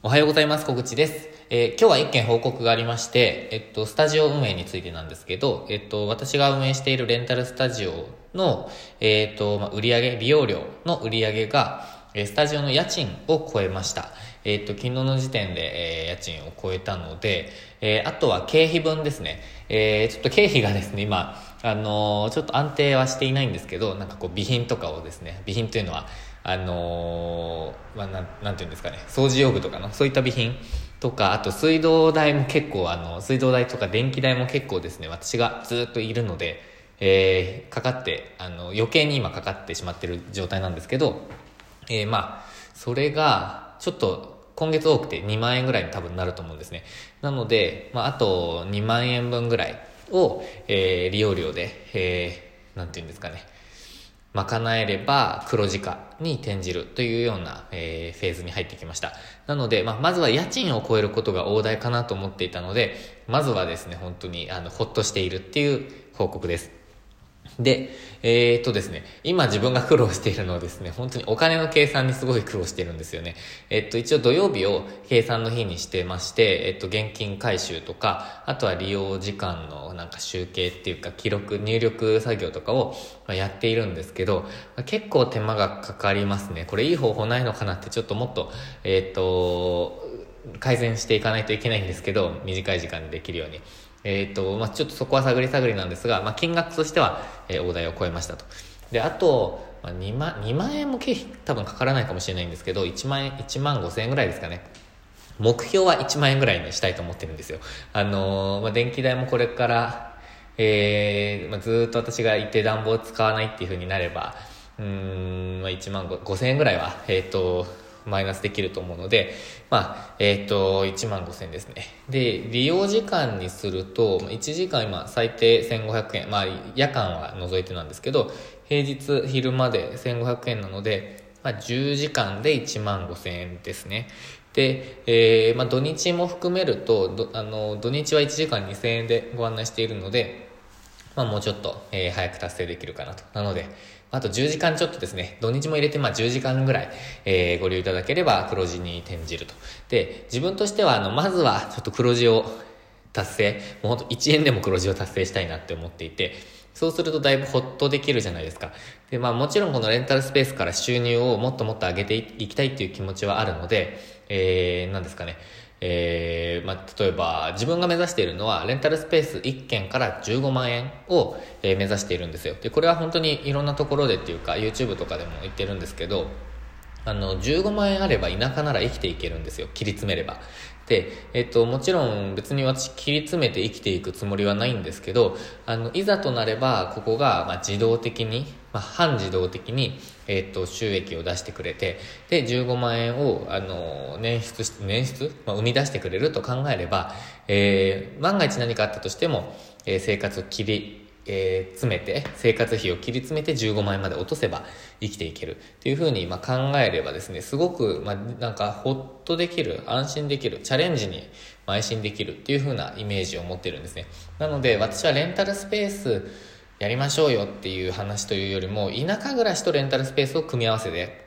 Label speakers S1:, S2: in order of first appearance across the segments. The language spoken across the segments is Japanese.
S1: おはようございます。小口です。えー、今日は一件報告がありまして、えっと、スタジオ運営についてなんですけど、えっと、私が運営しているレンタルスタジオの、えっと、まあ、売上利用料の売上が、えスタジオの家賃を超えました。えっと、昨日の時点で、えー、家賃を超えたので、え、あとは経費分ですね。え、ちょっと経費がですね、今、あの、ちょっと安定はしていないんですけど、なんかこう、備品とかをですね、備品というのは、あのー、まあ、なんていうんですかね。掃除用具とかのそういった備品とかあと水道代も結構あの水道代とか電気代も結構ですね私がずっといるので、えー、かかってあの余計に今かかってしまってる状態なんですけど、えー、まあそれがちょっと今月多くて2万円ぐらいに多分なると思うんですね。なので、まあ、あと2万円分ぐらいを、えー、利用料で、えー、なんていうんですかね。賄えれば黒字化に転じるというような、えー、フェーズに入ってきました。なので、まあ、まずは家賃を超えることが大台かなと思っていたので、まずはですね、本当にあのほっとしているっていう報告です。で、えー、っとですね、今自分が苦労しているのはですね、本当にお金の計算にすごい苦労しているんですよね。えっと、一応土曜日を計算の日にしてまして、えっと、現金回収とか、あとは利用時間のなんか集計っていうか、記録、入力作業とかをやっているんですけど、結構手間がかかりますね。これいい方法ないのかなってちょっともっと、え、っと、改善していかないといけないんですけど、短い時間でできるように。えっ、ー、と、まあ、ちょっとそこは探り探りなんですが、まあ、金額としては、えー、大台を超えましたと。で、あと、まあ、2万、2万円も経費多分かからないかもしれないんですけど、1万円、1万5千円ぐらいですかね。目標は1万円ぐらいにしたいと思ってるんですよ。あのー、まあ、電気代もこれから、えー、まあ、ずっと私がいて暖房使わないっていう風になれば、うん、まあ、1万5千円ぐらいは、えっ、ー、と、マイナスできると思うので、まあ、えっ、ー、と、1万5000ですね。で、利用時間にすると、1時間今最低1500円、まあ、夜間は除いてなんですけど、平日昼まで1500円なので、まあ、10時間で1万5000円ですね。で、えー、まあ、土日も含めると、あの、土日は1時間2000円でご案内しているので、まあ、もうちょっと、えー、早く達成できるかなと。なので、あと10時間ちょっとですね、土日も入れてまあ10時間ぐらい、えー、ご利用いただければ黒字に転じると。で、自分としては、あの、まずはちょっと黒字を達成、もうほんと1円でも黒字を達成したいなって思っていて、そうするとだいぶほっとできるじゃないですか。で、まあもちろんこのレンタルスペースから収入をもっともっと上げていきたいっていう気持ちはあるので、えー、なんですかね。えー、まあ、例えば自分が目指しているのはレンタルスペース1件から15万円を、えー、目指しているんですよ。でこれは本当にいろんなところでっていうか YouTube とかでも言ってるんですけどあの15万円あれば田舎なら生きていけるんですよ。切り詰めれば。で、えっと、もちろん別に私切り詰めて生きていくつもりはないんですけど、あの、いざとなれば、ここが、まあ、自動的に、まあ、半自動的に、えっと、収益を出してくれて、で、15万円を、あの、捻出し、捻出、まあ、生み出してくれると考えれば、えー、万が一何かあったとしても、えー、生活を切りえー、詰めて、生活費を切り詰めて15万円まで落とせば生きていけるっていうふうに、ま、考えればですね、すごく、ま、なんかほっとできる、安心できる、チャレンジに邁進できるっていうふうなイメージを持ってるんですね。なので、私はレンタルスペースやりましょうよっていう話というよりも、田舎暮らしとレンタルスペースを組み合わせて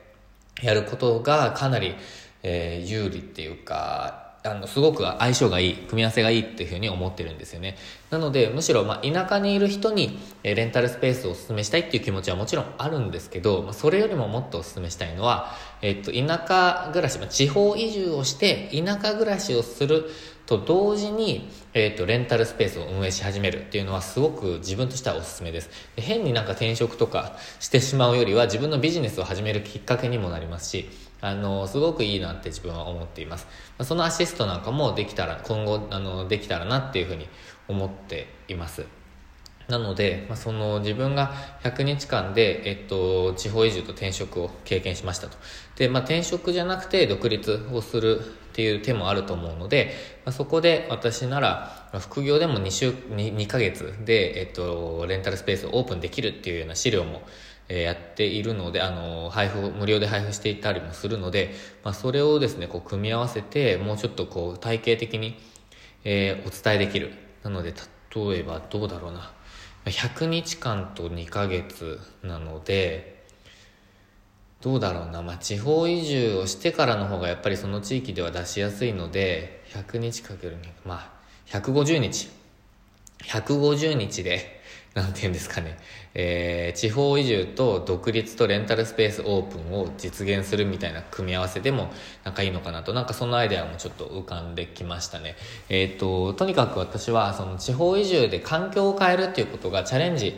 S1: やることがかなり、えー、有利っていうか、あの、すごく相性がいい、組み合わせがいいっていうふうに思ってるんですよね。なので、むしろ、まあ、田舎にいる人に、えレンタルスペースをお勧めしたいっていう気持ちはもちろんあるんですけど、まあ、それよりももっとお勧めしたいのは、えっと、田舎暮らし、まあ、地方移住をして、田舎暮らしをすると同時に、えっと、レンタルスペースを運営し始めるっていうのはすごく自分としてはおすすめです。で変になんか転職とかしてしまうよりは自分のビジネスを始めるきっかけにもなりますし、あの、すごくいいなって自分は思っています。そのアシストなんかもできたら、今後、あの、できたらなっていうふうに思っています。なので、まあ、その自分が100日間で、えっと、地方移住と転職を経験しましたと。で、まあ、転職じゃなくて独立をするっていう手もあると思うので、まあ、そこで私なら、副業でも2週、2, 2ヶ月で、えっと、レンタルスペースをオープンできるっていうような資料もえやっているので、あの、配布、無料で配布していたりもするので、まあ、それをですね、こう、組み合わせて、もうちょっとこう、体系的に、えー、お伝えできる。なので、例えば、どうだろうな。100日間と2ヶ月なので、どうだろうな、まあ、地方移住をしてからの方がやっぱりその地域では出しやすいので100日かけるまあ150日150日でなんて言うんですかね、えー、地方移住と独立とレンタルスペースオープンを実現するみたいな組み合わせでもなんかいいのかなと、なんかそのアイデアもちょっと浮かんできましたね。えっ、と、とにかく私はその地方移住で環境を変えるっていうことがチャレンジ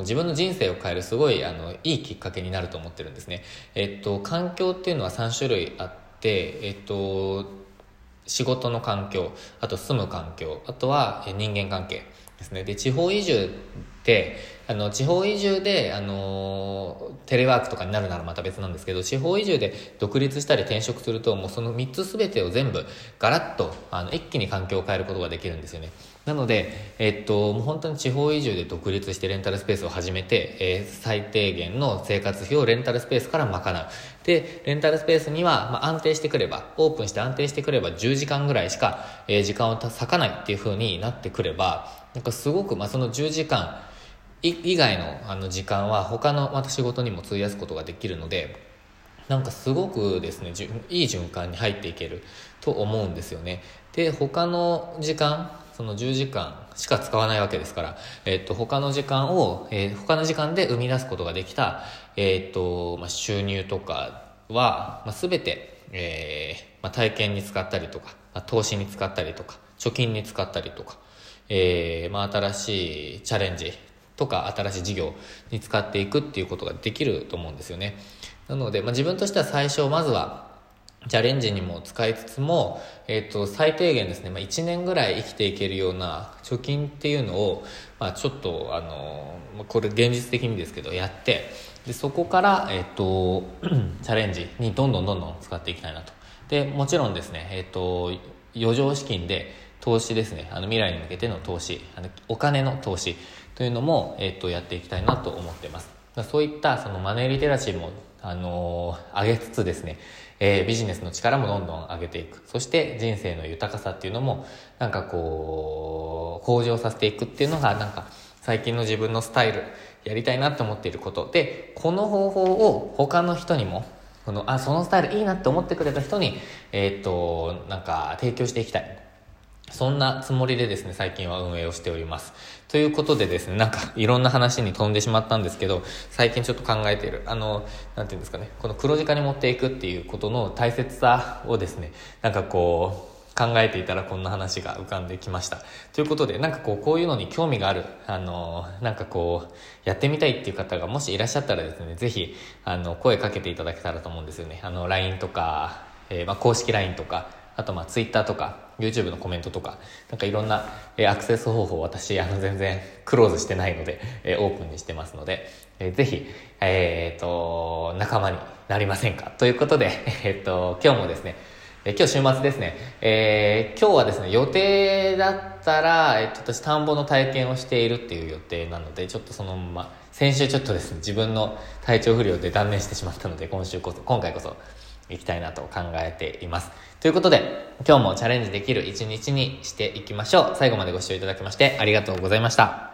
S1: 自分の人生を変えるすごいあのいいきっかけになると思ってるんですね。えっと、環境っていうのは3種類あって、えっと、仕事の環境、あと住む環境、あとは人間関係ですね。で、地方移住てあの地方移住であのテレワークとかになるならまた別なんですけど地方移住で独立したり転職するともうその3つ全てを全部ガラッとあの一気に環境を変えることができるんですよね。なので、えっと、もう本当に地方移住で独立してレンタルスペースを始めて、えー、最低限の生活費をレンタルスペースから賄う。でレンタルスペースには、まあ、安定してくればオープンして安定してくれば10時間ぐらいしか、えー、時間を割かないっていう風になってくればなんかすごく、まあ、その10時間以外のあの時間は他のまた仕事にも費やすことができるのでなんかすごくですねいい循環に入っていけると思うんですよね。で他の時間その10時間しか使わないわけですから、えっと、他の時間を、えー、他の時間で生み出すことができた、えっとまあ、収入とかは、まあ、全て、えーまあ、体験に使ったりとか、まあ、投資に使ったりとか貯金に使ったりとか、えーまあ、新しいチャレンジとか新しい事業に使っていくっていうことができると思うんですよね。なので、まあ、自分としては最初まずはチャレンジにも使いつつも、えっ、ー、と、最低限ですね、まあ、1年ぐらい生きていけるような貯金っていうのを、まあ、ちょっと、あの、これ現実的にですけど、やって、で、そこから、えっ、ー、と、チャレンジにどんどんどんどん使っていきたいなと。で、もちろんですね、えっ、ー、と、余剰資金で投資ですね、あの未来に向けての投資、あのお金の投資というのも、えっ、と、やっていきたいなと思ってます。そういったそのマネーリテラシーも、あのー、上げつつですね、えー、ビジネスの力もどんどん上げていく。そして人生の豊かさっていうのも、なんかこう、向上させていくっていうのが、なんか最近の自分のスタイル、やりたいなって思っていることで、この方法を他の人にも、この、あ、そのスタイルいいなって思ってくれた人に、えー、っと、なんか提供していきたい。そんなつもりでですね、最近は運営をしております。ということでですね、なんかいろんな話に飛んでしまったんですけど、最近ちょっと考えている、あの、なんていうんですかね、この黒字化に持っていくっていうことの大切さをですね、なんかこう、考えていたらこんな話が浮かんできました。ということで、なんかこう、こういうのに興味がある、あの、なんかこう、やってみたいっていう方がもしいらっしゃったらですね、ぜひ、あの、声かけていただけたらと思うんですよね。あの、LINE とか、えー、まあ、公式 LINE とか、あとまあ Twitter とか YouTube のコメントとか、なんかいろんな、アクセス方法私、あの全然クローズしてないので、えオープンにしてますので、ぜひ、えっ、ー、と、仲間になりませんか？ということで、えっ、ー、と、今日もですね、え今日週末ですね、えー、今日はですね、予定だったら、えっ、と、私田んぼの体験をしているっていう予定なので、ちょっとそのまま、先週ちょっとですね、自分の体調不良で断念してしまったので、今週こそ、今回こそ、いきたいなと考えています。ということで、今日もチャレンジできる一日にしていきましょう。最後までご視聴いただきましてありがとうございました。